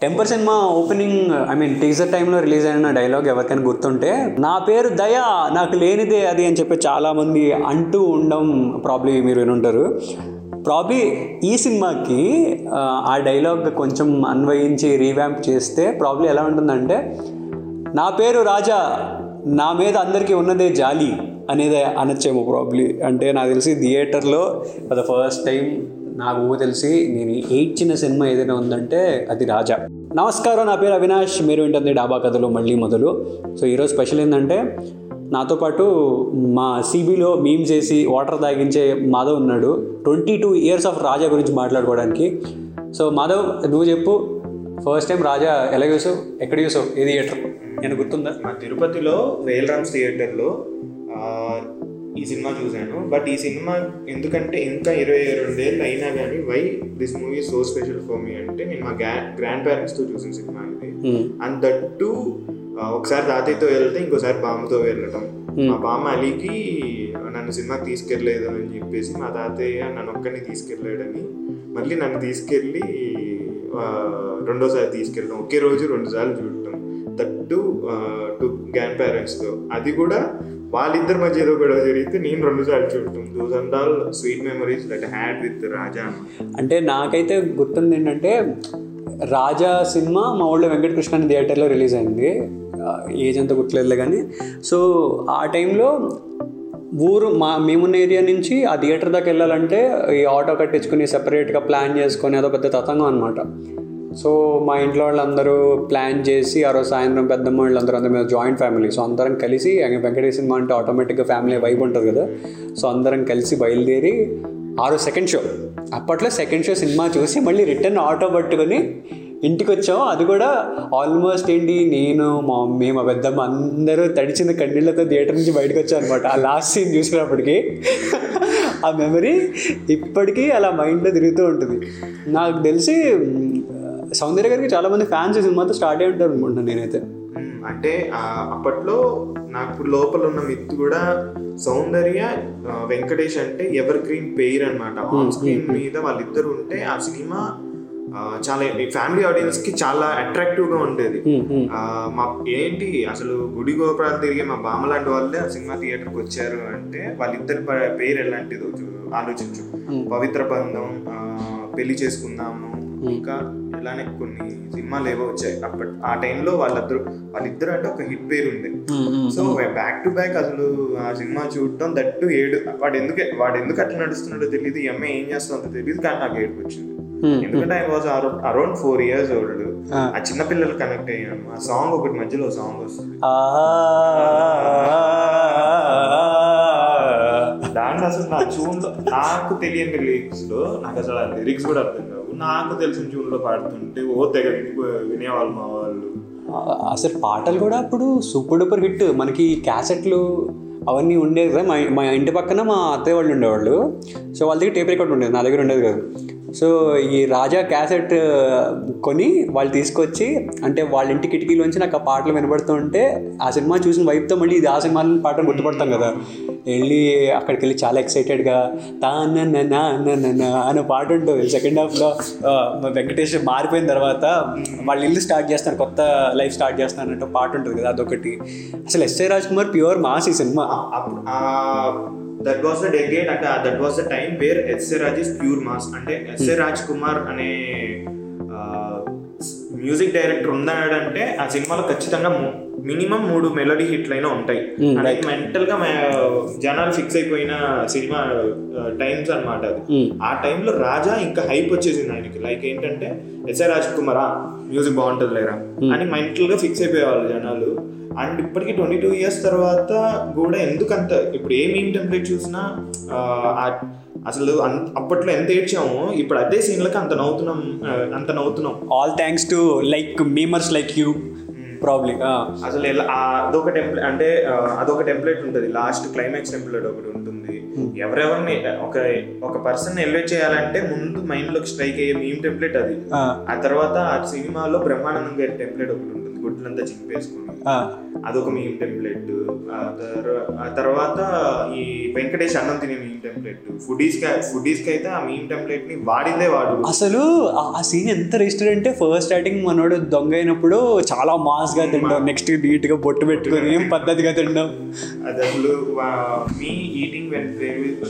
Temper cinema opening I mean teaser టైంలో release అయిన dialogue ఎవరికైనా గుర్తుంటే నా పేరు దయా నాకు లేనిదే అది అని చెప్పి చాలామంది అంటూ ఉండడం ప్రాబ్లీ మీరు వినుంటారు. ప్రాబ్లీ ఈ సినిమాకి ఆ, డైలాగ్ కొంచెం అన్వయించి రీవ్యాంప్ చేస్తే ప్రాబ్లీ ఎలా ఉంటుందంటే నా పేరు రాజా నా మీద అందరికీ ఉన్నదే జాలి అనేది అనొచ్చేమో ప్రాబ్లీ అంటే నాకు తెలిసి థియేటర్లో ఫర్ ద ఫస్ట్ టైం నాకు తెలిసి నేను ఏడ్చిన సినిమా ఏదైనా ఉందంటే అది రాజా. నమస్కారం నా పేరు అవినాష్. మీరు వింటుంది డాబా కథలు మళ్ళీ మొదలు. సో ఈరోజు స్పెషల్ ఏంటంటే నాతో పాటు మా సిబిలో మీమ్ చేసి వాటర్ తాగించే మాధవ్ ఉన్నాడు. Twenty two years of Raja గురించి మాట్లాడుకోవడానికి. సో మాధవ్ నువ్వు చెప్పు. ఫస్ట్ టైం రాజా ఎలా చూసావు? ఎక్కడ చూసావు? ఏ థియేటర్? నేను గుర్తుందా? మా తిరుపతిలో వేల్ రామ్స్ థియేటర్లో ఆ, ఈ సినిమా చూశాను. బట్ ఈ సినిమా ఎందుకంటే ఇంకా ఇరవై రెండేళ్ళు అయినా కానీ why this movie so special for me అంటే నేను మా గ్రా గ్రాండ్ పేరెంట్స్తో చూసిన సినిమా ఇది. Hmm. అండ్ దట్టు ఒకసారి తాతయ్యతో వెళ్తే ఇంకోసారి బామ్మతో వెళ్ళటం. మా బామ్మ అలీకి నన్ను సినిమాకి తీసుకెళ్ళలేదు అని చెప్పేసి మా తాతయ్య నన్ను ఒక్కడిని తీసుకెళ్ళాడని మళ్ళీ నన్ను తీసుకెళ్ళి రెండోసారి తీసుకెళ్ళడం. ఒకే రోజు రెండు సార్లు చూడటం. దట్టు టు గ్రాండ్ పేరెంట్స్తో అది కూడా వాళ్ళిద్దరి మధ్య ఏదో గొడవ జరిగితే నేను రెండు సార్లు చూడటం. Those and all sweet memories that had with Raja అంటే నాకైతే గుర్తుంది ఏంటంటే రాజా సినిమా మా ఊళ్ళో వెంకటకృష్ణ థియేటర్లో రిలీజ్ అయింది. ఏజ్ అంతా గుర్తులేదులే కానీ సో ఆ టైంలో ఊరు మా మేమున్న ఏరియా నుంచి ఆ థియేటర్ దాకా వెళ్ళాలంటే ఈ ఆటో కట్టించుకుని సెపరేట్గా ప్లాన్ చేసుకొని అదో పెద్ద తతంగం అనమాట సో మా ఇంట్లో వాళ్ళందరూ ప్లాన్ చేసి ఆ రోజు సాయంత్రం పెద్దమ్మ వాళ్ళందరూ అందరూ జాయింట్ ఫ్యామిలీ. సో అందరం కలిసి వెంకటేశ్వర సినిమా అంటే ఆటోమేటిక్గా ఫ్యామిలీ వైబ్ ఉంటుంది కదా. సో అందరం కలిసి బయలుదేరి ఆ రోజు సెకండ్ షో అప్పట్లో సెకండ్ షో సినిమా చూసి మళ్ళీ రిటర్న్ ఆటో పట్టుకొని ఇంటికి వచ్చాము అది కూడా ఆల్మోస్ట్ ఏంటి నేను మా మమ్మీ మా పెద్దమ్మ అందరూ తడిచిన కన్నీళ్ళతో థియేటర్ నుంచి బయటకు వచ్చాం అనమాట ఆ లాస్ట్ సీన్ చూసినప్పటికీ ఆ మెమరీ ఇప్పటికీ అలా మైండ్లో తిరుగుతూ ఉంటుంది. నాకు తెలిసి సౌందర్య గారికి చాలామంది ఫ్యాన్స్ ఈ సినిమాతో స్టార్ట్ అయి ఉంటారు అనుకుంటున్నాను నేనైతే. అంటే అప్పట్లో నాకు లోపల ఉన్న మిత్ కూడా సౌందర్య వెంకటేష్ అంటే ఎవర్ గ్రీన్ పెయిర్ అనమాట ఆన్ స్క్రీన్ మీద వాళ్ళిద్దరు ఉంటే ఆ సినిమా చాలా ఫ్యామిలీ ఆడియన్స్కి చాలా అట్రాక్టివ్గా ఉండేది. మ్, ఏంటి అసలు గుడి గోపురాలు తిరిగే మా బామ్మ లాంటి వాళ్ళే ఆ సినిమా థియేటర్కి వచ్చారు అంటే వాళ్ళిద్దరి పేరు ఎలాంటిదో ఆలోచించు. పవిత్ర బంధం పెళ్ళి చేసుకుందాము ఇంకా ఇలానే కొన్ని సినిమాలు ఏవో వచ్చాయి. అప్పటి ఆ టైంలో వాళ్ళిద్దరు వాళ్ళిద్దరు అంటే ఒక హిట్ పేరు ఉంది. సో బ్యాక్ టు బ్యాక్ అసలు ఆ సినిమా చూడటం దట్టు ఏడు వాడు ఎందుకు వాడు ఎందుకు అట్లా నడుస్తున్నాడో తెలియదు ఈ అమ్మాయి ఏం చేస్తుందో తెలియదు కానీ నాకు ఏడుపు వచ్చింది. ఎందుకంటే I was around four years old ఆ. చిన్న పిల్లలు కనెక్ట్ అయ్యాను ఆ సాంగ్ ఒకటి మధ్యలో సాంగ్ వస్తుంది. దాంట్లో అసలు నా లో నాకు తెలియని లిరిక్స్లో నాకు అసలు ఆ లిరిక్స్ కూడా అర్థం కావు. నాకు తెలిసిన ట్యూన్లో పాడుతుంటే ఓ తెగ వినేవాళ్ళు మా వాళ్ళు. అసలు పాటలు కూడా అప్పుడు సూపర్ డూపర్ హిట్. మనకి క్యాసెట్లు అవన్నీ ఉండేవి కదా. మా మా ఇంటి పక్కన మా అత్తయ్య వాళ్ళు ఉండేవాళ్ళు. సో వాళ్ళ దగ్గర టేప్ రికార్డ్ ఉండేది. నా దగ్గర ఉండేది కాదు. సో ఈ రాజా క్యాసెట్ కొని వాళ్ళు తీసుకొచ్చి అంటే వాళ్ళ ఇంటి కిటికీలోంచి నాకు ఆ పాటలు వినబడుతూ ఉంటే ఆ సినిమా చూసిన వైపుతో మళ్ళీ ఇది ఆ సినిమాలను పాటలు గుర్తుపడతాం కదా. వెళ్ళి అక్కడికి వెళ్ళి చాలా ఎక్సైటెడ్గా తా నా అనే పాట ఉంటుంది. సెకండ్ హాఫ్లో వెంకటేష్ మారిపోయిన తర్వాత వాళ్ళ ఇల్లు స్టార్ట్ చేస్తారు కొత్త లైఫ్ స్టార్ట్ చేస్తున్నారు అంటే పాట ఉంటుంది కదా అదొకటి. అసలు S A Raj Kumar pure mass ఈ cinema. That was the decade అంటే that was the time where S A Raj is pure mass అంటే ఎస్ఏ రాజ్ కుమార్ అనే మ్యూజిక్ డైరెక్టర్ ఉన్నాడంటే ఆ సినిమాలో ఖచ్చితంగా మినిమం మూడు మెలోడీ హిట్లు అయినా ఉంటాయి. Hmm, అనేది మెంటల్గా మా- జనాలు ఫిక్స్ అయిపోయిన సినిమా టైమ్స్ అన్నమాట అది. Hmm. ఆ టైంలో రాజా ఇంకా హైప్ వచ్చేసింది ఆయనకి. లైక్ ఏంటంటే ఎస్ఆర్ రాజ్ కుమారా మ్యూజిక్ బాగుంటుంది లేరా? అని మెంటల్గా ఫిక్స్ అయిపోయేవాళ్ళు జనాలు. అండ్ ఇప్పటికి ట్వంటీ టూ ఇయర్స్ తర్వాత కూడా ఎందుకంత ఇప్పుడు ఏ మీమ్ టెంప్లెట్ చూసినా అసలు అన్- అప్పట్లో ఎంత ఏడ్చామో ఇప్పుడు అదే సీన్లకి అంత నవ్వుతున్నాం అంత నవ్వుతున్నాం. All thanks to like memers like you probably అసలు అదొక టెంప్లెట్ అంటే అదొక టెంప్లెట్ ఉంటుంది. లాస్ట్ క్లైమాక్స్ టెంప్లెట్ ఒకటి ఉంటుంది. ఎవరెవరిని ఒక ఒక పర్సన్ ఎలివేట్ చేయాలంటే ముందు మైండ్లోకి స్ట్రైక్ అయ్యే మీమ్ టెంప్లెట్ అది. ఆ. తర్వాత ఆ సినిమాలో బ్రహ్మానందం గారి టెంప్లెట్ ఒకటి ఉంటుంది. గుడ్లంతా చింపేసుకుని. అదొక మీమ్ టెంప్లెట్. ఆ తర్వాత ఈ వెంకటేష్ అన్నం తినే మీమ్ టెంప్లెట్. ఫుడీస్కి ఫుడీస్కి అయితే ఆ మీమ్ టెంప్లెట్ని వాడిందే వాడు. అసలు ఆ- సీన్ ఎంత రిజిస్టర్ అంటే ఫస్ట్ స్టార్టింగ్ మనోడు దొంగ అయినప్పుడు చాలా మాస్గా తింటాం. నెక్స్ట్ నీట్గా బొట్టు పెట్టుకొని ఏం పద్ధతిగా తింటాం. అది అసలు me eating when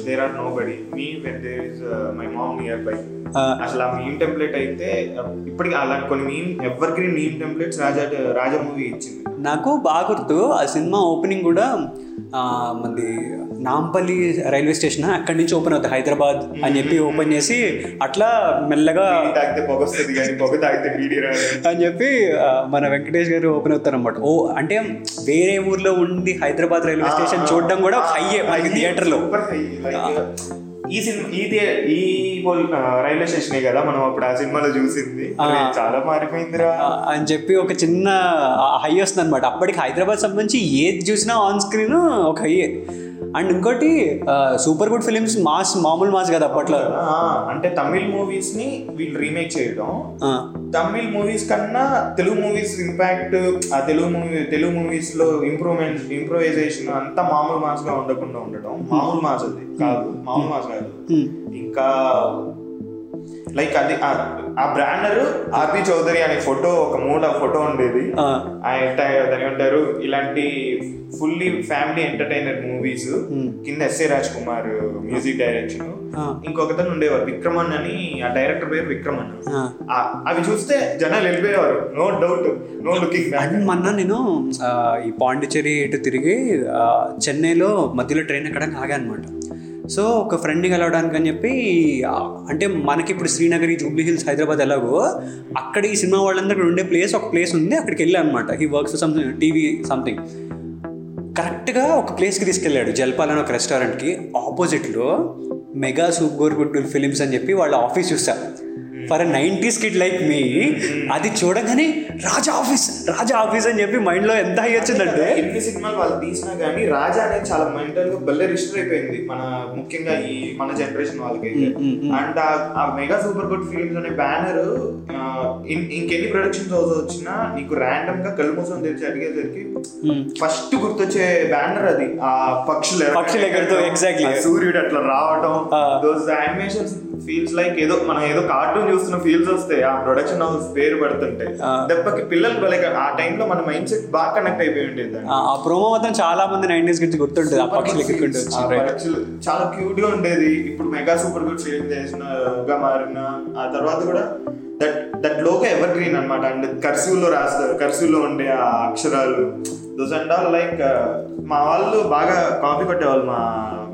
there are nobody me when there is my mom nearby. అసలు ఆ మీమ్ టెంప్లెట్ అయితే ఇప్పటికి అలాంటి కొన్ని meme evergreen meme templates Raja Raja movie ఇచ్చింది. నాకు బాగా గుర్తు ఆ సినిమా ఓపెనింగ్ కూడా ఆ, మనది నాంపల్లి రైల్వే స్టేషన్ అక్కడి నుంచి ఓపెన్ అవుతుంది హైదరాబాద్ అని చెప్పి ఓపెన్ చేసి అట్లా మెల్లగా అని చెప్పి మన వెంకటేష్ గారు ఓపెన్ అవుతారన్నమాట. ఓ అంటే వేరే ఊర్లో ఉండి హైదరాబాద్ రైల్వే స్టేషన్ చూడడం కూడా హైయే మనకి థియేటర్లో. ఈ సినిమా ఈ థియే- ఈ రైల్వే స్టేషనే కదా మనం అప్పుడు ఆ సినిమాలో చూసింది. చాలా మారిపోయిందిరా. అని చెప్పి ఒక చిన్న హై వస్తుంది అనమాట అప్పటికి హైదరాబాద్ సంబంధించి ఏది చూసినా ఆన్ స్క్రీన్ ఒక హై అండ్ ఇంకోటి సూపర్ గుడ్ ఫిలిమ్స్ మాస్ మామూలు మాస్ కదా అప్పట్లో. అంటే తమిళ్ మూవీస్ని వీళ్ళు రీమేక్ చేయడం. తమిళ్ మూవీస్ కన్నా తెలుగు మూవీస్ ఇంపాక్ట్ ఆ తెలుగు మూవీ తెలుగు మూవీస్లో ఇంప్రూవ్మెంట్ ఇంప్రూవైజేషన్ అంతా మామూలు మాస్గా ఉండకుండా ఉండడం. మామూలు మాస్ అది కాదు మామూలు మాస్ కాదు. ఇంకా లైక్ అది ఆ- బ్రాండర్ ఆర్పి చౌదరి అనే ఫోటో ఒక మూల ఫోటో ఉండేది. దాని ఉంటారు ఇలాంటి ఫుల్లీ ఫ్యామిలీ ఎంటర్టైనర్ మూవీస్ కింద S A Raj Kumar music direction. ఇంకొకతను ఉండేవారు విక్రమన్ అని ఆ డైరెక్టర్ పేరు విక్రమన్. అవి చూస్తే జనాలు వెళ్ళిపోయేవారు. నో డౌట్ నో లుకింగ్ మొన్న నేను ఈ పాండిచ్చేరి ఇటు తిరిగి చెన్నైలో మధ్యలో ట్రైన్ ఎక్కడానికి ఆగా అనమాట సో ఒక ఫ్రెండ్ని కలవడానికి అని చెప్పి అంటే మనకి ఇప్పుడు శ్రీనగర్ జూబ్లీ హిల్స్ హైదరాబాద్ ఎలాగో అక్కడ ఈ సినిమా వాళ్ళందరూ ఉండే ప్లేస్ ఒక ప్లేస్ ఉంది అక్కడికి వెళ్ళా అనమాట he works something TV something కరెక్ట్గా ఒక ప్లేస్కి తీసుకెళ్ళాడు జల్పాల్ అని ఒక రెస్టారెంట్కి ఆపోజిట్లో మెగా సూపర్ గుడ్ ఫిలిమ్స్ అని చెప్పి వాళ్ళ ఆఫీస్ చూస్తారు for nineties kid like me అది చూడగానే రాజా ఆఫీస్ రాజా ఆఫీస్ అని చెప్పి మైండ్లో ఎంత హై వచ్చిందంటే ఎన్ని సినిమాలు వాళ్ళు తీసినా గానీ రాజా అనేది చాలా మెంటల్గా భలే రిజిస్టర్ అయిపోయింది మన ముఖ్యంగా ఈ మన జనరేషన్ వాళ్ళకి అండ్ ఆ మెగా సూపర్ గుడ్ ఫిల్మ్స్ అనే బ్యానర్ ఇంకెన్ని ప్రొడక్షన్స్ హౌస్ వచ్చినా నీకు ర్యాండమ్గా కళ్ళు మూసం తెరిచి అడిగేసరికి. ఫస్ట్ గుర్తొచ్చే బ్యానర్ అది ఆ పక్షులు పక్షులు ఎగురుతూ, exactly. ఆ సూర్యుడు అట్లా రావడం ఆ. దోస్ యానిమేషన్స్ ఫీల్స్ లైక్ ఏదో మనం ఏదో కార్టూన్ చూస్తున్న ఫీల్స్ వస్తాయి ఆ ప్రొడక్షన్ హౌస్ పేరు పడుతుంటే. దెబ్బకి పిల్లలు భలే ఆ టైంలో మన మైండ్ సెట్ బాగా కనెక్ట్ అయిపోయి ఉండేది. ఆ ప్రోమో మాత్రం చాలా మంది నైంటీస్ గురించి గుర్తుంటుంది. ఆ పక్షులు పక్షులు చాలా క్యూట్గా ఉండేది. ఇప్పుడు మెగా సూపర్ గుడ్ ఫిలిం చేసినగా మారిన ఆ తర్వాత కూడా దట్ దట్ లోక ఎవర్ గ్రీన్ అనమాట అండ్ కర్సివ్లో రాస్తారు కర్సివ్లో ఉండే ఆ అక్షరాలు. దోస్ అండ్ ఆల్ లైక్ మా వాళ్ళు బాగా కాపీ కొట్టేవాళ్ళు మా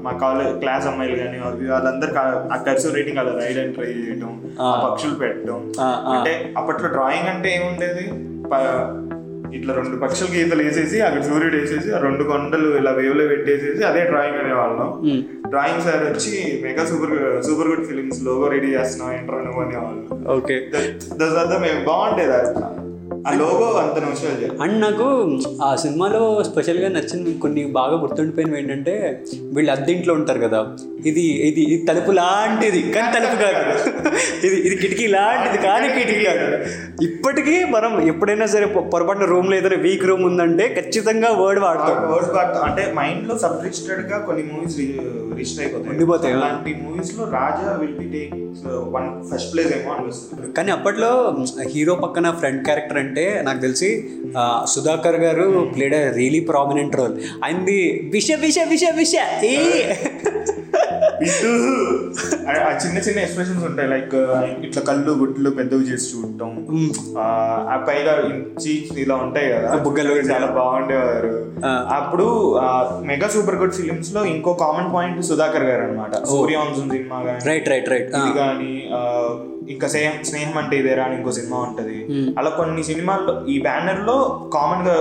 మా కాలేజ్ క్లాస్ అమ్మాయిలు కానీ వాళ్ళందరూ ఆ కర్సివ్ రేటింగ్ అలా రైడ్ అండ్ ట్రై చేయడం ఆ పక్షులు పెట్టడం. అంటే అప్పట్లో డ్రాయింగ్ అంటే ఏముండేది ఇట్లా రెండు పక్షుల గీతలు వేసేసి అక్కడ సూర్యుడు వేసేసి ఆ రెండు కొండలు ఇలా వేవ్లో పెట్టేసేసి అదే డ్రాయింగ్ అనేవాళ్ళం. డ్రాయింగ్ సార్ వచ్చి Mega Super Super Good Films logo ready చేస్తున్నాం నువ్వు అనేవాళ్ళు ఓకే మేము బాగుండేది. ఆ లోగో అంత అండ్ నాకు ఆ సినిమాలో స్పెషల్గా నచ్చిన కొన్ని బాగా గుర్తుండిపోయినవి ఏంటంటే వీళ్ళు అద్దె ఇంట్లో ఉంటారు కదా ఇది ఇది ఇది తలుపు లాంటిది కానీ తలుపు కాదు. ఇది ఇది కిటికీ లాంటిది కానీ కిటికీ కాదు. ఇప్పటికీ మనం ఎప్పుడైనా సరే పొరపాటున రూమ్లో ఏదైనా వీక్ రూమ్ ఉందంటే ఖచ్చితంగా వర్డ్ వాడతాం. వర్డ్స్ బట్ అంటే మైండ్లో సబ్ రిజిస్టర్డ్గా కొన్ని మూవీస్ రిజిస్టర్ అయిపోతాయి. ఉండిపోతాయి. అలాంటి మూవీస్లో Raja will be take one first place ఏమో అనిపిస్తుంది. కానీ అప్పట్లో హీరో పక్కన ఫ్రెండ్ క్యారెక్టర్ అంటే నాకు తెలిసి Sudhakar garu played really prominent role ఆయనది విష విష విష విష. ఏ ఆ- చిన్న చిన్న ఎక్స్ప్రెషన్స్ ఉంటాయి. లైక్ ఇట్లా కళ్ళు గుట్లు పెద్దవి చేసి చూడటం. ఆ, పైగా చీక్స్ ఇలా ఉంటాయి కదా. బుగ్గలు చాలా బాగుండేవారు. అప్పుడు మెగా సూపర్ గుడ్ ఫిలిమ్స్లో ఇంకో కామన్ పాయింట్ సుధాకర్ గారు అనమాట సూర్యవంశం సినిమా కానీ రైట్ రైట్ రైట్ కానీ ఇంకా స్నేహం స్నేహం అంటే ఇదేరా అని ఇంకో సినిమా ఉంటది. అలా కొన్ని సినిమాల్లో ఈ బ్యానర్లో కామన్గా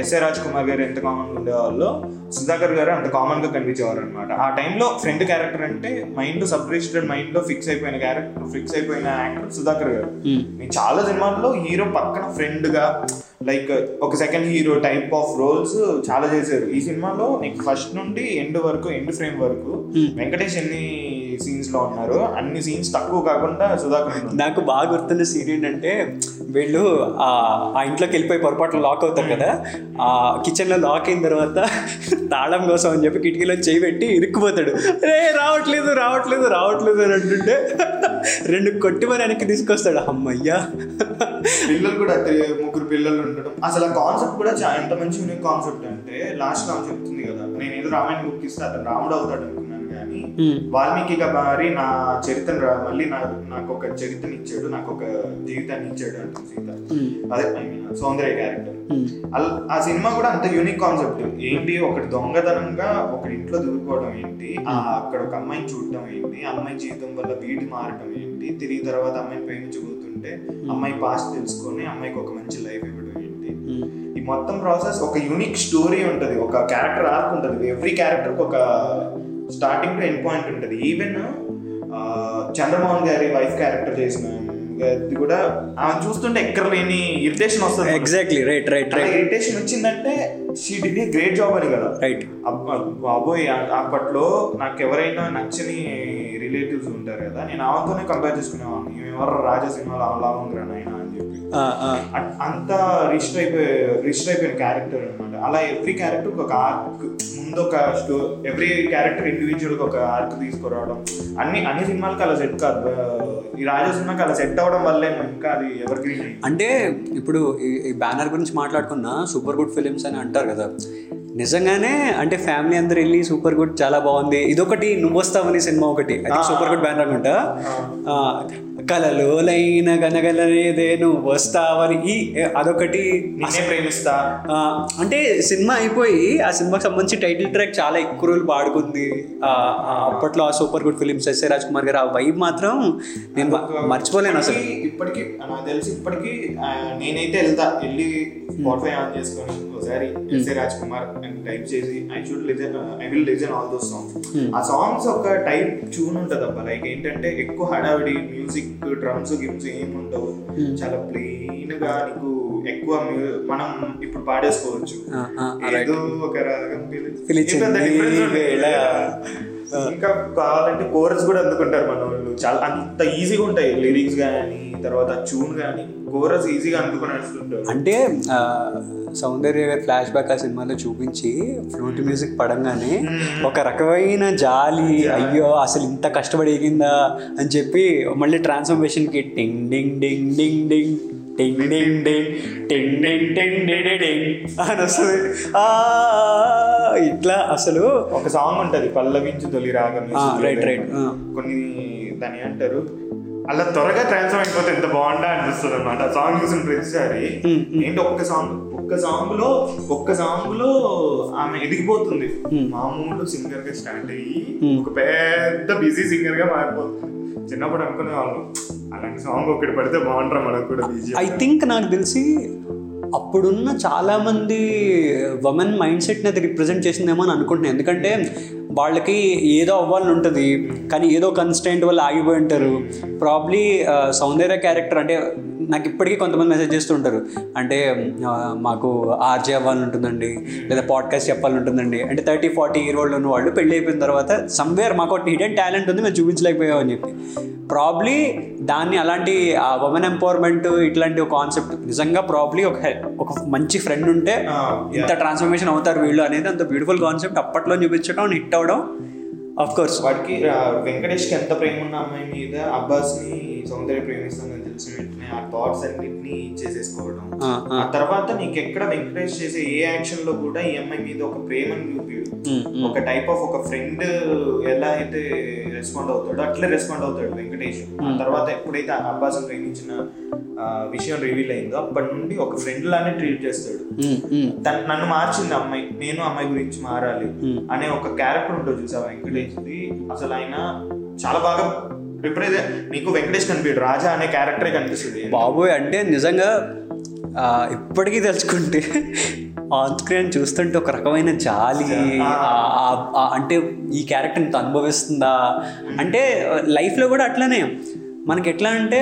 ఎస్ఏ రాజ్ కుమార్ గారు ఎంత కామన్గా ఉండేవాళ్ళు సుధాకర్ గారు అంత కామన్గా కనిపించేవారు అనమాట ఆ టైంలో ఫ్రెండ్ క్యారెక్టర్ అంటే మైండ్ సబ్ రిజిస్టర్డ్ మైండ్లో ఫిక్స్ అయిపోయిన క్యారెక్టర్ ఫిక్స్ అయిపోయిన యాక్టర్ సుధాకర్ గారు. నేను చాలా సినిమాల్లో హీరో పక్కన ఫ్రెండ్గా లైక్ ఒక second hero type of roles చాలా చేశారు. ఈ సినిమాలో నీకు ఫస్ట్ నుండి ఎండ్ వరకు ఎండ్ ఫ్రేమ్ వరకు వెంకటేష్ ఎన్ని లో లో ఉన్నారు. అన్ని సీన్స్ తక్కువ కాకుండా సుధాకర్. నాకు బాగా గుర్తున్న సీన్ ఏంటంటే వీళ్ళు ఆ ఆ ఇంట్లోకి వెళ్ళిపోయి పొరపాట్లు లాక్ అవుతారు కదా ఆ కిచెన్లో లాక్ అయిన తర్వాత తాళం కోసం అని చెప్పి కిటికీలో చేయి పెట్టి ఇరుక్కుపోతాడు. రే రావట్లేదు రావట్లేదు రావట్లేదు అని అంటుంటే రెండు కొట్టి మరి వెనక్కి తీసుకొస్తాడు. అమ్మయ్యా! పిల్లలు కూడా ముగ్గురు పిల్లలు ఉండడం అసలు ఆ కాన్సెప్ట్ కూడా ఎంత మంచి కాన్సెప్ట్ అంటే లాస్ట్ ఆమె చెప్తుంది కదా నేను ఏదో రామాయణ బుక్ ఇస్తే అతను రాముడు అవుతాడు అనుకున్నాను కానీ వాల్మీకి మారి నా చరిత్రను రా- మళ్ళీ నాకు నాకు ఒక చరిత్రని ఇచ్చాడు నాకు ఒక జీవితాన్ని ఇచ్చాడు అంటుంది సీత. అదే ఐ మీన్ సౌందర్య క్యారెక్టర్ ఆ సినిమా కూడా అంత యూనిక్ కాన్సెప్ట్ ఏంటి ఒకటి దొంగతనంగా ఒకటి ఇంట్లో దూరిపోవడం ఏంటి అక్కడ ఒక అమ్మాయిని చూడటం ఏంటి అమ్మాయి జీవితం వల్ల వీడి మారటం ఏంటి తిరిగి తర్వాత అమ్మాయిని ప్రేమించబోతుంటే అమ్మాయి పాస్ట్ తెలుసుకొని అమ్మాయికి ఒక మంచి లైఫ్ ఇవ్వడం ఏంటి. ఈ మొత్తం ప్రాసెస్ ఒక యూనిక్ స్టోరీ ఉంటుంది ఒక క్యారెక్టర్ ఆర్క్ ఉంటుంది. ఎవ్రీ క్యారెక్టర్ ఒక స్టార్టింగ్ టు ఎండ్ పాయింట్ ఉంటుంది ఈవెన్ చంద్రమోహన్ గారి వైఫ్ క్యారెక్టర్ చేసిన కూడా ఆమె చూస్తుంటే ఎక్కడ లేని ఇరిటేషన్ వస్తుంది exactly right right right irritation వచ్చిందంటే she did a great job అని కదా. రైట్ బాబోయ్ అప్పట్లో నాకు ఎవరైనా నచ్చని రిలేటివ్స్ ఉంటారు కదా నేను ఆమెతోనే కంపేర్ చేసుకునేవాడిని. ఎవరు రాజా సినిమాలో అలా ఉందిరా నాయన అని చెప్పి అంత రిజిస్టర్ అయిపోయి రిజిస్టర్ అయిపోయిన క్యారెక్టర్ అనమాట అలా ఎవ్రీ క్యారెక్టర్ ఒక ఆర్క్ ముందు ఒక స్టో ఎవ్రీ క్యారెక్టర్ ఇండివిజువల్ ఒక ఆర్క్ తీసుకురావడం. అన్ని అన్ని సినిమాలకి అలా సెట్ కాదు. ఈ రాజా సినిమాకి అలా సెట్ అవడం వల్లే ఇంకా అది ఎవర్ గ్రీన్ అయింది అంటే ఇప్పుడు ఈ- బ్యానర్ గురించి మాట్లాడుకున్న సూపర్ గుడ్ ఫిలిమ్స్ అని అంటారు కదా. నిజంగానే అంటే ఫ్యామిలీ అందరు వెళ్ళి సూపర్ గుడ్ చాలా బాగుంది. ఇదొకటి నువ్వు వస్తావని సినిమా ఒకటి. అది సూపర్ గుడ్ బ్యానర్ అనుకుంటా ఆ, కలలో లైన గనగలనేదే నువ్వు వస్తావని ఈ అదొకటి. నిన్నే ప్రేమిస్తా. అంటే సినిమా అయిపోయి ఆ సినిమాకి సంబంధించి టైటిల్ ట్రాక్ చాలా ఎక్కువ రోజులు పాడుకుంది. అప్పట్లో ఆ Super Good Films S A Raj Kumar garu. ఆ వైబ్ మాత్రం నేను మర్చిపోలేను అసలు. ఇప్పటికీ- నాకు తెలిసి ఇప్పటికీ నేనైతే వెళ్తా. వెళ్ళి స్పాటిఫై ఆన్ చేసుకొని ఒకసారి ఎస్ఏ రాజ్ కుమార్ అని టైప్ చేసి I should listen I will listen all those songs ఆ సాంగ్స్ ఒక టైప్ ట్యూన్ ఉంటుంది అబ్బా లైక్ ఏంటంటే ఎక్కువ హడావిడి మ్యూజిక్ డ్రమ్స్ గిమ్స్ ఏమి ఉండవు చాలా ప్లెయిన్గా నీకు ఎక్కువ మనం ఇప్పుడు పాడేసుకోవచ్చు. ఏదో ఒక రాగం పిలి- ఇంకా కావాలంటే కోరస్ కూడా అందుకుంటారు మన వాళ్ళు. చాలా అంత ఈజీగా ఉంటాయి లిరిక్స్ కానీ తర్వాత ట్యూన్ కానీ కోరస్ ఈజీగా అందుకుని నడుస్తుంటారు అంటే సౌందర్య గారి ఫ్లాష్ బ్యాక్ ఆ సినిమాలో చూపించి ఫ్లూట్ మ్యూజిక్ పడంగానే ఒక రకమైన జాలి అయ్యో అసలు ఇంత కష్టపడి ఎగిందా అని చెప్పి మళ్ళీ ట్రాన్స్ఫర్మేషన్కి టింగ్ డింగ్ డింగ్ డింగ్ డింగ్. టింగ్ డింగ్ డింగ్ టింగ్ డింగ్ టింగ్ డింగ్ డింగ్ అని వస్తుంది. ఆ, ఇట్లా అసలు ఒక సాంగ్ ఉంటది పల్లవించు తొలి రాగం right. ఆ. కొన్ని దాని అంటారు అలా త్వరగా ట్రాన్స్ఫర్ అయిపోతే ఎంత బాగుండా అనిపిస్తుంది అనమాట సాంగ్ చూసిన ప్రతిసారి ఏంటి ఒక్క సాంగ్? ఒక్క సాంగ్లో ఒక్క సాంగ్లో ఆమె ఎదిగిపోతుంది. మామూలు సింగర్గా స్టార్ట్ అయ్యి ఒక పెద్ద బిజీ సింగర్గా మారిపోతుంది. చిన్నప్పుడు అనుకునే వాళ్ళు అలాంటి సాంగ్ ఒకటి పడితే బాగుంటారు మనకు కూడా బిజీ ఐ థింక్ నాకు తెలిసి అప్పుడున్న చాలా మంది ఉమెన్ మైండ్ సెట్ని అది రిప్రజెంట్ చేసిందేమో అని అనుకుంటున్నాను. ఎందుకంటే వాళ్ళకి ఏదో అవ్వాలని ఉంటుంది కానీ ఏదో కన్స్టెంట్ వల్ల ఆగిపోయి ఉంటారు. ప్రాబ్లీ సౌందర్య క్యారెక్టర్ అంటే నాకు ఇప్పటికీ కొంతమంది మెసేజ్ చేస్తూ ఉంటారు. అంటే మాకు ఆర్జే అవ్వాలని ఉంటుందండి లేదా పాడ్కాస్ట్ చెప్పాలని ఉంటుందండి. అంటే థర్టీ ఫార్టీ ఇయర్ ఓల్డ్ ఉన్న వాళ్ళు పెళ్ళి అయిపోయిన తర్వాత సమ్వేర్ మాకు ఒక హిడెన్ టాలెంట్ ఉంది మేము చూపించలేకపోయాం అని చెప్పి. ప్రాబ్లీ దాన్ని అలాంటి ఉమెన్ ఎంపవర్మెంట్ ఇట్లాంటి ఒక కాన్సెప్ట్ నిజంగా ప్రాబ్లీ ఒక ఒక మంచి ఫ్రెండ్ ఉంటే ఇంత ట్రాన్స్ఫర్మేషన్ అవుతారు వీళ్ళు అనేది అంత బ్యూటిఫుల్ కాన్సెప్ట్ అప్పట్లో చూపించడం హిట్ అవ్వడం అఫ్ కోర్స్ వాడికి వెంకటేష్కి ఎంత ప్రేమ ఉన్న అమ్మాయి మీద అబ్బాస్ని సౌందర్య ప్రేమిస్తుందని తెలిసిన వెంటనే ఆ థాట్స్ అన్నిటిని ఇచ్చేసేసుకోవడం ఆ తర్వాత నీకు ఎక్కడ వెంకటేష్ చేసే ఏ యాక్షన్లో కూడా ఈ అమ్మాయి మీద ఒక ప్రేమను చూపిడు. ఒక టైప్ ఆఫ్ ఒక ఫ్రెండ్ ఎలా అయితే రెస్పాండ్ అవుతాడో అట్లే రెస్పాండ్ అవుతాడు వెంకటేష్. ఆ తర్వాత ఎప్పుడైతే ఆ అబ్బాస్ ప్రేమించిన విషయం రివీల్ అయిందో అప్పటి నుండి ఒక ఫ్రెండ్ లానే ట్రీట్ చేస్తాడు. నన్ను మార్చింది అమ్మాయి. నేను అమ్మాయి గురించి మారాలి అనే ఒక క్యారెక్టర్ ఉంటుంది చూసా వెంకటేష్ది? అసలు ఆయన చాలా బాగా రిప్రజెంట్ నీకు వెంకటేష్ కనిపించడు రాజా అనే క్యారెక్టరే కనిపిస్తుంది. బాబోయ్ అంటే నిజంగా ఇప్పటికీ తెలుసుకుంటే ఆన్ స్క్రీన్ చూస్తుంటే ఒక రకమైన జాలి అంటే ఈ క్యారెక్టర్ ఇంత అనుభవిస్తుందా? అంటే లైఫ్లో కూడా అట్లానే. మనకి ఎట్లా అంటే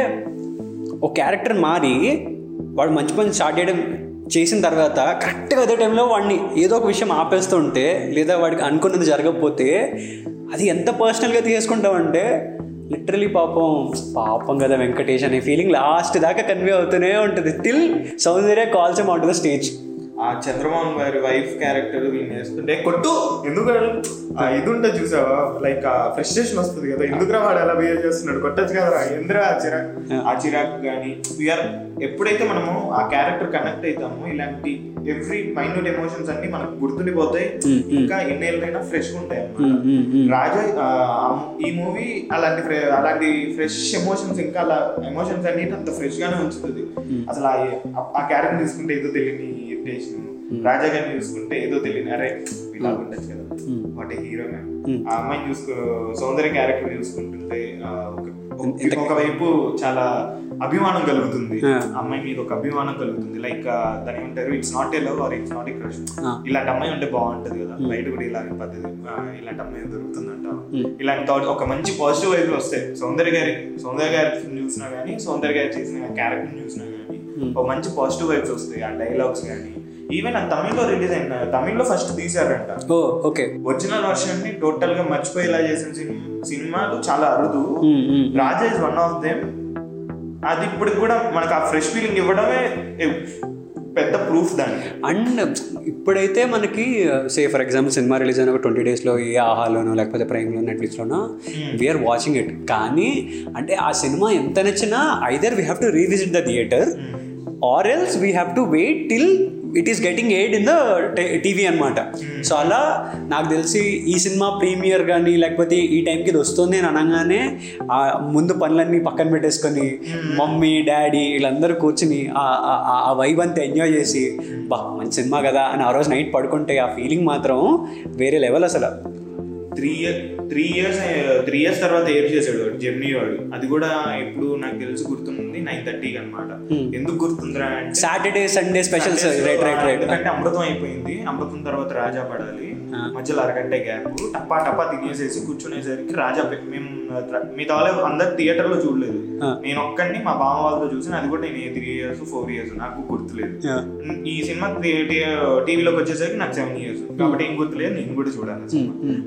ఒక క్యారెక్టర్ మారి వాడు మంచి పని స్టార్ట్ చేయడం చేసిన తర్వాత కరెక్ట్గా అదే టైంలో వాడిని ఏదో ఒక విషయం ఆపేస్తుంటే లేదా వాడికి అనుకున్నది జరగకపోతే అది ఎంత పర్సనల్గా తీసుకుంటామంటే లిటరలీ పాపం పాపం కదా వెంకటేష్ అనే ఫీలింగ్ లాస్ట్ దాకా కన్వే అవుతూనే ఉంటుంది. టిల్ సౌందర్య కాల్స్ ఏమో ద స్టేజ్ ఆ చంద్రమోహన్ గారి వైఫ్ క్యారెక్టర్ వీళ్ళు వేస్తుంటే కొట్టు ఎందుకు ఆ ఇది ఉంటుంది చూసావా? లైక్ ఆ ఫ్రస్ట్రేషన్ వస్తుంది కదా ఎందుకురా వాడు ఎలా బిహేవ్ చేస్తున్నాడు? కొట్టచ్చు కదా ఎందురా ఆ చిరాక్? ఆ చిరాకు కానీ వీఆర్ ఎప్పుడైతే మనము ఆ క్యారెక్టర్ కనెక్ట్ అవుతామో ఇలాంటి ఎవ్రీ మైన్యూట్ ఎమోషన్స్ అన్ని మనకు గుర్తుండిపోతాయి. ఇంకా ఎన్నేళ్ళైనా ఫ్రెష్ ఉంటాయి అన్నమాట. రాజా ఈ మూవీ అలాంటి అలాంటి ఫ్రెష్ ఎమోషన్స్ ఇంకా అలా ఎమోషన్స్ అన్ని అంత ఫ్రెష్ గానే ఉంచుతుంది. అసలు ఆ- ఆ క్యారెక్టర్ తీసుకుంటే ఏదో తెలియని ఇరిటేషన్ రాజా గారిని చూసుకుంటే ఏదో తెలియని అరే ఇలా ఉండొచ్చు కదా. వాట్ హీరో ఆ అమ్మాయిని చూసుకో సౌందర్య క్యారెక్టర్ చూసుకుంటుంటే ఒకవైపు చాలా అభిమానం కలుగుతుంది. అమ్మాయి మీద ఒక అభిమానం కలుగుతుంది. లైక్ దాని ఏమంటారు? It's not a love or it's not a crush. ఇలాంటి అమ్మాయి ఉంటే బాగుంటది కదా. బయట కూడా ఇలాంటి పద్ధతి ఇలాంటి అమ్మాయి దొరుకుతుందంట. ఇలాంటి థాట్ ఒక మంచి పాజిటివ్ వైపు వస్తాయి సౌందర్య గారి సౌందర్య గారి చూసినా గానీ సౌందర్య గారి చేసిన క్యారెక్టర్ చూసినా ఒక మంచి పాజిటివ్ వైబ్స్ వస్తాయి ఆ డైలాగ్స్ కానీ. ఈవెన్ ఆ తమిళ్ళో రిలీజ్ అయిన తమిళ్ళో ఫస్ట్ తీసారంట ఓకే. ఒరిజినల్ వర్షన్ని టోటల్గా మర్చిపోయేలా చేసిన సినిమా సినిమాలు చాలా అరుదు. Raja is one of them అది ఇప్పుడు కూడా మనకు ఆ ఫ్రెష్ ఫీలింగ్ ఇవ్వడమే పెద్ద ప్రూఫ్ దానికి. అండ్ ఇప్పుడైతే మనకి say for example cinema release అయిన ఒక ట్వంటీ డేస్లో ఏ ఆహాలోనో లేకపోతే ప్రైమ్లో నెట్ఫ్లిక్స్లోనో వీఆర్ వాచింగ్ ఇట్ కానీ అంటే ఆ సినిమా ఎంత నచ్చినా either we have to revisit the theatre or else we have to wait till it is getting aired in the TV అనమాట సో అలా నాకు తెలిసి ఈ సినిమా ప్రీమియర్ కానీ లేకపోతే ఈ టైంకి ఇది వస్తుంది అని అనగానే ఆ ముందు పనులన్నీ పక్కన పెట్టేసుకొని మమ్మీ డాడీ వీళ్ళందరూ కూర్చుని ఆ- వైబ్ అంతా ఎంజాయ్ చేసి బా మంచి సినిమా కదా అని ఆ రోజు నైట్ పడుకుంటే ఆ ఫీలింగ్ మాత్రం వేరే లెవెల్ అసలు. Three year three years three years తర్వాత ఏర్ చేశాడు? జెమ్నీ వాడు. అది కూడా ఇప్పుడు నాకు తెలిసి గుర్తుంది నైన్ థర్టీకి అనమాట ఎందుకు గుర్తుందిరా అంటే Saturday Sunday specials right right right ఎందుకంటే అమృతం అయిపోయింది. అమృతం తర్వాత రాజా పడాలి. మధ్యలో అరగంట గ్యాప్ టప్పా టప్పా తినేసేసి కూర్చునేసరికి రాజా మేము మిగతా వాళ్ళు అందరు థియేటర్లో చూడలేదు నేను ఒక్కడిని మా బావ వాళ్ళతో చూసిన అది కూడా నేను త్రీ ఇయర్స్ ఫోర్ ఇయర్స్ నాకు గుర్తులేదు. ఈ సినిమా టీవీలోకి వచ్చేసరికి నాకు సెవెన్ ఇయర్స్ కాబట్టి ఏం గుర్తులేదు నేను కూడా చూడాలి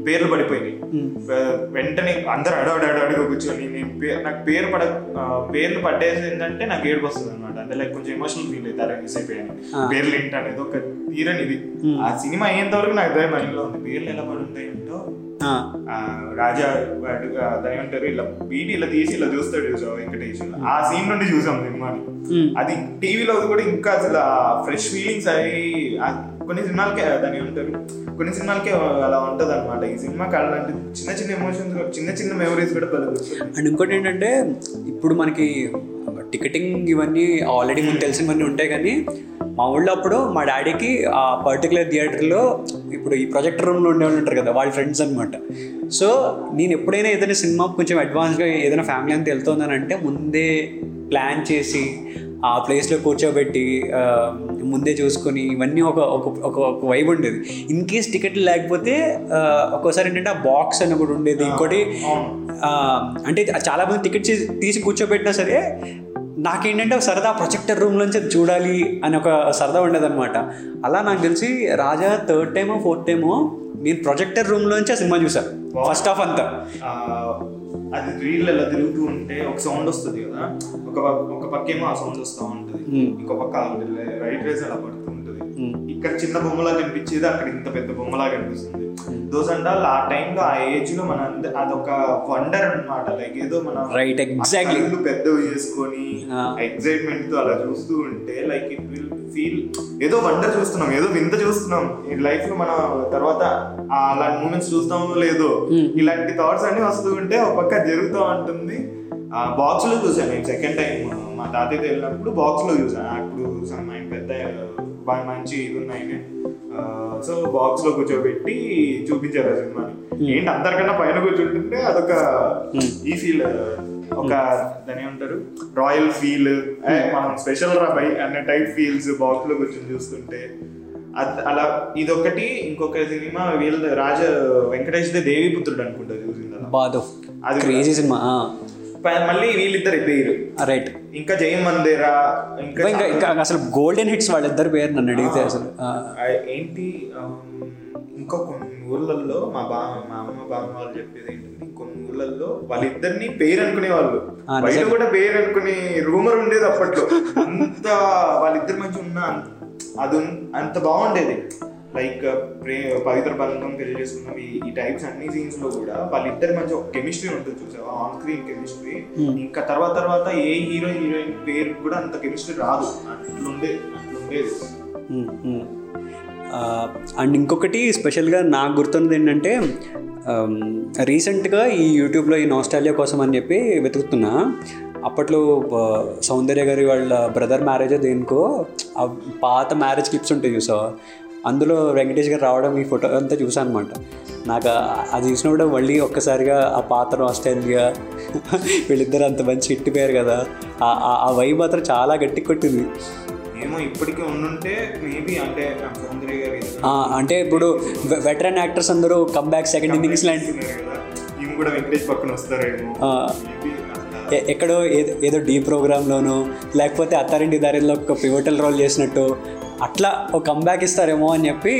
పేర్లు పడిపోయినాయి. వెంటనే అందరు అడవాడు అడవాడుగా కూర్చొని నేను నాకు పేరు పడ పేర్లు పట్టేసి ఏంటంటే నాకు ఏడుపు వస్తుంది అనమాట అంటే లైక్ కొంచెం ఎమోషనల్ ఫీల్ అవుతారు మిస్ అయిపోయాను. పేర్లు ఏంటి అనేది ఒక తీరని ఇది ఆ సినిమా అయ్యేంత వరకు నాకు మైండ్ లో ఉంది పేర్లు ఎలా పడి ఉంటాయి ఏంటో ఆ, రాజా ఏమంటారు ఇలా బీటి ఇలా తీసి ఇలా చూస్తాడు చూసావు వెంకటేష్. ఆ సీన్ నుండి చూసాం సినిమాని. అది టీవీలో కూడా ఇంకా అసలు ఫ్రెష్ ఫీలింగ్స్ అవి కొన్ని సినిమాలకే దాని ఏమంటారు కొన్ని సినిమాలకే అలా ఉంటది అనమాట ఈ సినిమాకి అలాంటి చిన్న చిన్న ఎమోషన్స్ చిన్న చిన్న మెమరీస్ కూడా కలుగుతుంది అండ్ ఇంకోటి ఏంటంటే ఇప్పుడు మనకి టికెటింగ్ ఇవన్నీ ఆల్రెడీ ముందు తెలిసినవన్నీ ఉంటాయి కానీ మా ఊళ్ళో అప్పుడు మా డాడీకి ఆ పర్టికులర్ థియేటర్లో ఇప్పుడు ఈ ప్రొజెక్టర్ రూమ్లో ఉండేవాళ్ళు ఉంటారు కదా వాళ్ళ ఫ్రెండ్స్ అనమాట సో నేను ఎప్పుడైనా ఏదైనా సినిమా కొంచెం అడ్వాన్స్గా ఏదైనా ఫ్యామిలీ అంతా వెళ్తుందని అంటే ముందే ప్లాన్ చేసి ఆ ప్లేస్లో కూర్చోబెట్టి ముందే చూసుకొని ఇవన్నీ ఒక ఒక ఒక వైబ్ ఉండేది. ఇన్ కేస్ టికెట్లు లేకపోతే ఒక్కోసారి ఏంటంటే ఆ బాక్స్ అని ఒకటి ఉండేది ఇంకోటి అంటే చాలా మంది టికెట్ తీసి కూర్చోబెట్టినా సరే నాకేంటంటే ఒక సరదా ప్రొజెక్టర్ రూమ్ నుంచి అది చూడాలి అని ఒక సరదా ఉండేదన్నమాట. అలా నాకు తెలిసి రాజా థర్డ్ టైమో ఫోర్త్ టైమో నేను ప్రొజెక్టర్ రూమ్ లోంచి ఆ సినిమా చూసాను ఫస్ట్ హాఫ్ అంతా. అది రీల్ అలా తిరుగుతూ ఉంటే ఒక సౌండ్ వస్తుంది కదా. ఒక పక్క- ఒక పక్కేమో ఆ సౌండ్ వస్తూ ఉంటుంది. ఇంకో పక్క రైట్ రేస్ అలా పడుతూ ఉంటుంది ఇక్కడ చిన్న బొమ్మలా కనిపించేది అక్కడ ఇంత పెద్ద బొమ్మలా కనిపిస్తుంది. దోస్ అండ్ ఆల్ ఆ టైంలో ఆ ఏజ్లో మన అంద- అదొక వండర్ అన్నమాట. లైక్ ఏదో మన exactly. కళ్ళు పెద్దవి చేసుకొని. ఎక్సైట్మెంట్తో అలా చూస్తూ ఉంటే లైక్ ఇట్ విల్ ఫీల్ ఏదో వండర్ చూస్తున్నాం ఏదో వింత చూస్తున్నాం. ఈ లైఫ్లో మనం తర్వాత అలాంటి మూమెంట్స్ చూస్తామో లేదో ఇలాంటి థాట్స్ అన్ని వస్తూ ఉంటే ఒక పక్క జరుగుతూ ఉంటుంది. ఆ బాక్స్లో చూసాను నేను సెకండ్ టైం మా తాతయ్యతో వెళ్ళినప్పుడు బాక్స్లో చూసాను అప్పుడు ఆయన పెద్ద బాగా మంచి ఇది ఉన్నాయి సో బాక్స్లో కూర్చోబెట్టి చూపించారు ఆ సినిమాని. ఏంటి అందరికన్నా పైన కూర్చుంటుంటే అదొక ఈ ఫీల్ ఒక దాని ఏమంటారు? Royal feel. మనం స్పెషల్ రా బై అనే టైప్ ఫీల్స్ బాక్స్లో కూర్చొని చూస్తుంటే. అలా ఇదొకటి ఇంకొక సినిమా వీళ్ళ రాజ వెంకటేష్ దేవిపుత్రుడు అనుకుంటా చూసింది అది క్రేజీ సినిమా మళ్ళీ వీళ్ళిద్దరు పేరు రైట్. ఇంకా జయం మందిరా ఇంకా ఇంకా ఇంకా అసలు గోల్డెన్ హిట్స్ వాళ్ళిద్దరు పేరు నన్ను అడిగితే అసలు ఏంటి ఇంకో కొన్ని ఊర్లలో మా బా మా అమ్మ బామ్మ వాళ్ళు చెప్పేది ఏంటంటే కొన్ని ఊర్లలో వాళ్ళిద్దరిని పేరు అనుకునే వాళ్ళు. బయట. కూడా పేరు అనుకునే రూమర్ ఉండేది అప్పట్లో. అంత వాళ్ళిద్దరి మధ్య ఉన్న అది అంత బాగుండేది. లైక్ ప్రే పవిత్ర బంధం పెళ్ళి చేసుకున్నాం ఈ టైప్స్ అన్ని సీన్స్లో కూడా వాళ్ళిద్దరి మధ్య ఒక కెమిస్ట్రీ ఉంటుంది చూసావా? ఆన్ స్క్రీన్ కెమిస్ట్రీ ఇంకా తర్వాత తర్వాత ఏ హీరో హీరోయిన్ పేరు కూడా అంత కెమిస్ట్రీ రాదు. అట్లుండేది అట్లుండేది అండ్ ఇంకొకటి స్పెషల్గా నాకు గుర్తున్నది ఏంటంటే రీసెంట్గా ఈ యూట్యూబ్లో ఈ నాస్టాలియా కోసం అని చెప్పి వెతుకుతున్నా. అప్పట్లో సౌందర్య గారి వాళ్ళ బ్రదర్ మ్యారేజ్ దేనికో ఆ పాత మ్యారేజ్ క్లిప్స్ ఉంటాయి చూసావా? అందులో వెంకటేష్ గారు రావడం ఈ ఫోటో అంతా చూసాను అనమాట నాకు అది చూసినప్పుడు మళ్ళీ ఒక్కసారిగా ఆ పాత ఆస్ట్రేలియా వీళ్ళిద్దరు అంత మంచి ఇట్టిపోయారు కదా. ఆ- వైబ్ మాత్రం చాలా గట్టి కొట్టింది. ఏమో ఇప్పటికీ ఉండుంటే మేబీ అంటే అంటే ఇప్పుడు వెటరన్ యాక్టర్స్ అందరూ కమ్బ్యాక్ సెకండ్ ఇన్నింగ్స్ లాంటి కూడా వెంకటేష్ పక్కన వస్తారేమో. ఎక్కడో ఏదో ఏదో డీ ప్రోగ్రాంలోనో లేకపోతే అత్తారింటి దారిలో ఒక పివటల్ రోల్ చేసినట్టు అట్లా ఒక కమ్బ్యాక్ ఇస్తారేమో అని చెప్పి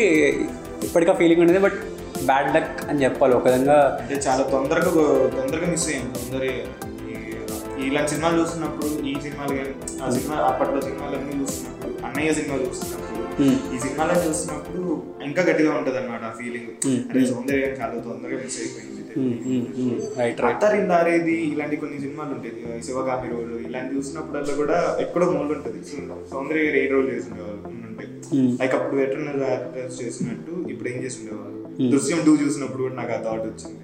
ఇప్పటికా ఫీలింగ్ ఉండేది. బట్ బ్యాడ్ లక్ అని చెప్పాలి. ఒక విధంగా అంటే చాలా తొందరగా తొందరగా మిస్ అయ్యాం. తొందరగా ఇలాంటి సినిమాలు చూస్తున్నప్పుడు ఈ సినిమాలు కానీ ఆ సినిమా అప్పట్లో సినిమాలన్నీ చూస్తున్నప్పుడు అన్నయ్య సినిమా చూస్తున్నప్పుడు Hmm. ఈ సినిమాలను చూస్తున్నప్పుడు ఇంకా గట్టిగా ఉంటది అనమాట ఆ ఫీలింగ్ అరే సౌందర్యం చాలా తొందరగా మిస్ అయిపోయింది. రైట్ రైట్ అత్తరిన్ దారేది ఇలాంటి కొన్ని సినిమాలు ఉంటాయి. శివగామి రోల్ ఇలాంటి చూసినప్పుడల్లా కూడా ఎక్కడో మూలు ఉంటుంది సౌందర్య గారు ఏ రోల్ చేసిండేవాళ్ళు ఉంటే లైక్ అప్పుడు వెటర్నరీ యాక్టర్స్ చేసినట్టు ఇప్పుడు ఏం చేసి ఉండేవాళ్ళు దృశ్యం టూ చూసినప్పుడు కూడా నాకు ఆ థాట్ వచ్చింది.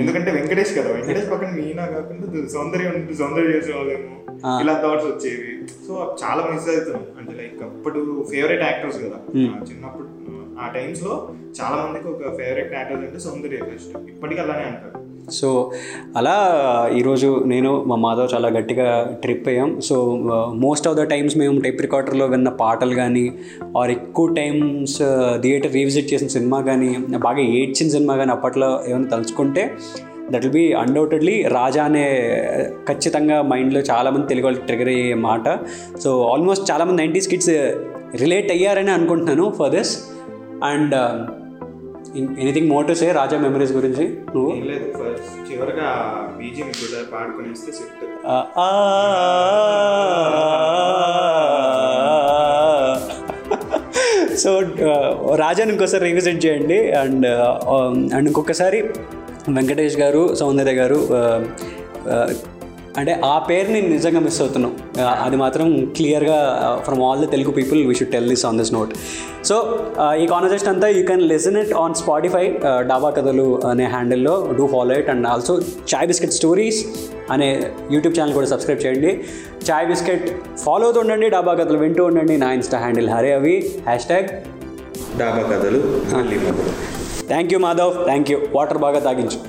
ఎందుకంటే వెంకటేష్ కదా వెంకటేష్ పక్కన మీనా కాకుండా సౌందర్యం సౌందర్యం చేసేవాళ్ళేమో. ఇలా థాట్స్ వచ్చేవి. సో చాలా మిస్ అవుతున్నాం అంటే లైక్ అప్పుడు ఫేవరెట్ యాక్టర్స్ కదా. చిన్నప్పుడు ఆ టైమ్స్లో చాలా మందికి ఒక ఫేవరెట్ యాక్టర్ అంటే సౌందర్య ఫస్ట్ ఇప్పటికీ అలానే అంటారు. సో అలా ఈరోజు నేను మా మాధవ్ చాలా గట్టిగా ట్రిప్ అయ్యాం. So most of the times మేము టైప్ రికార్డర్లో విన్న పాటలు కానీ ఆర్ ఎక్కువ టైమ్స్ థియేటర్ రీవిజిట్ చేసిన సినిమా కానీ బాగా ఏడ్చిన సినిమా కానీ అప్పట్లో ఏమైనా తలుచుకుంటే that will be undoubtedly Raja అనే ఖచ్చితంగా మైండ్లో చాలామంది తెలుగు వాళ్ళు ట్రిగర్ అయ్యే మాట. సో ఆల్మోస్ట్ చాలామంది నైంటీస్ కిడ్స్ రిలేట్ అయ్యారని అనుకుంటున్నాను for this and anything more to say Raja memories గురించి నువ్వు? లేదు ఫస్ట్ చివరిగా బీజిఎం కూడా పాడుకునేస్తే సెట్. సో రాజాని ఇంకోసారి రివిజిట్ చేయండి. అండ్ అండ్ ఇంకొకసారి వెంకటేష్ గారు సౌందర్య గారు అంటే ఆ పేరుని నిజంగా మిస్ అవుతున్నాం అది మాత్రం క్లియర్గా from all the Telugu people we should tell this on this note so ఈ కాన్వర్జేషన్ అంతా you can listen it on Spotify Dhaba Kathalu అనే హ్యాండిల్లో do follow it and also chai biscuit stories అనే YouTube channel కూడా subscribe చేయండి. చాయ్ biscuit follow అవుతూ ఉండండి డాబా కథలు వింటూ ఉండండి. నా ఇన్స్టా హ్యాండిల్ హరే అవి. Hashtag Dhaba Kathalu thank you Madhav thank you water బాగా తాగించు.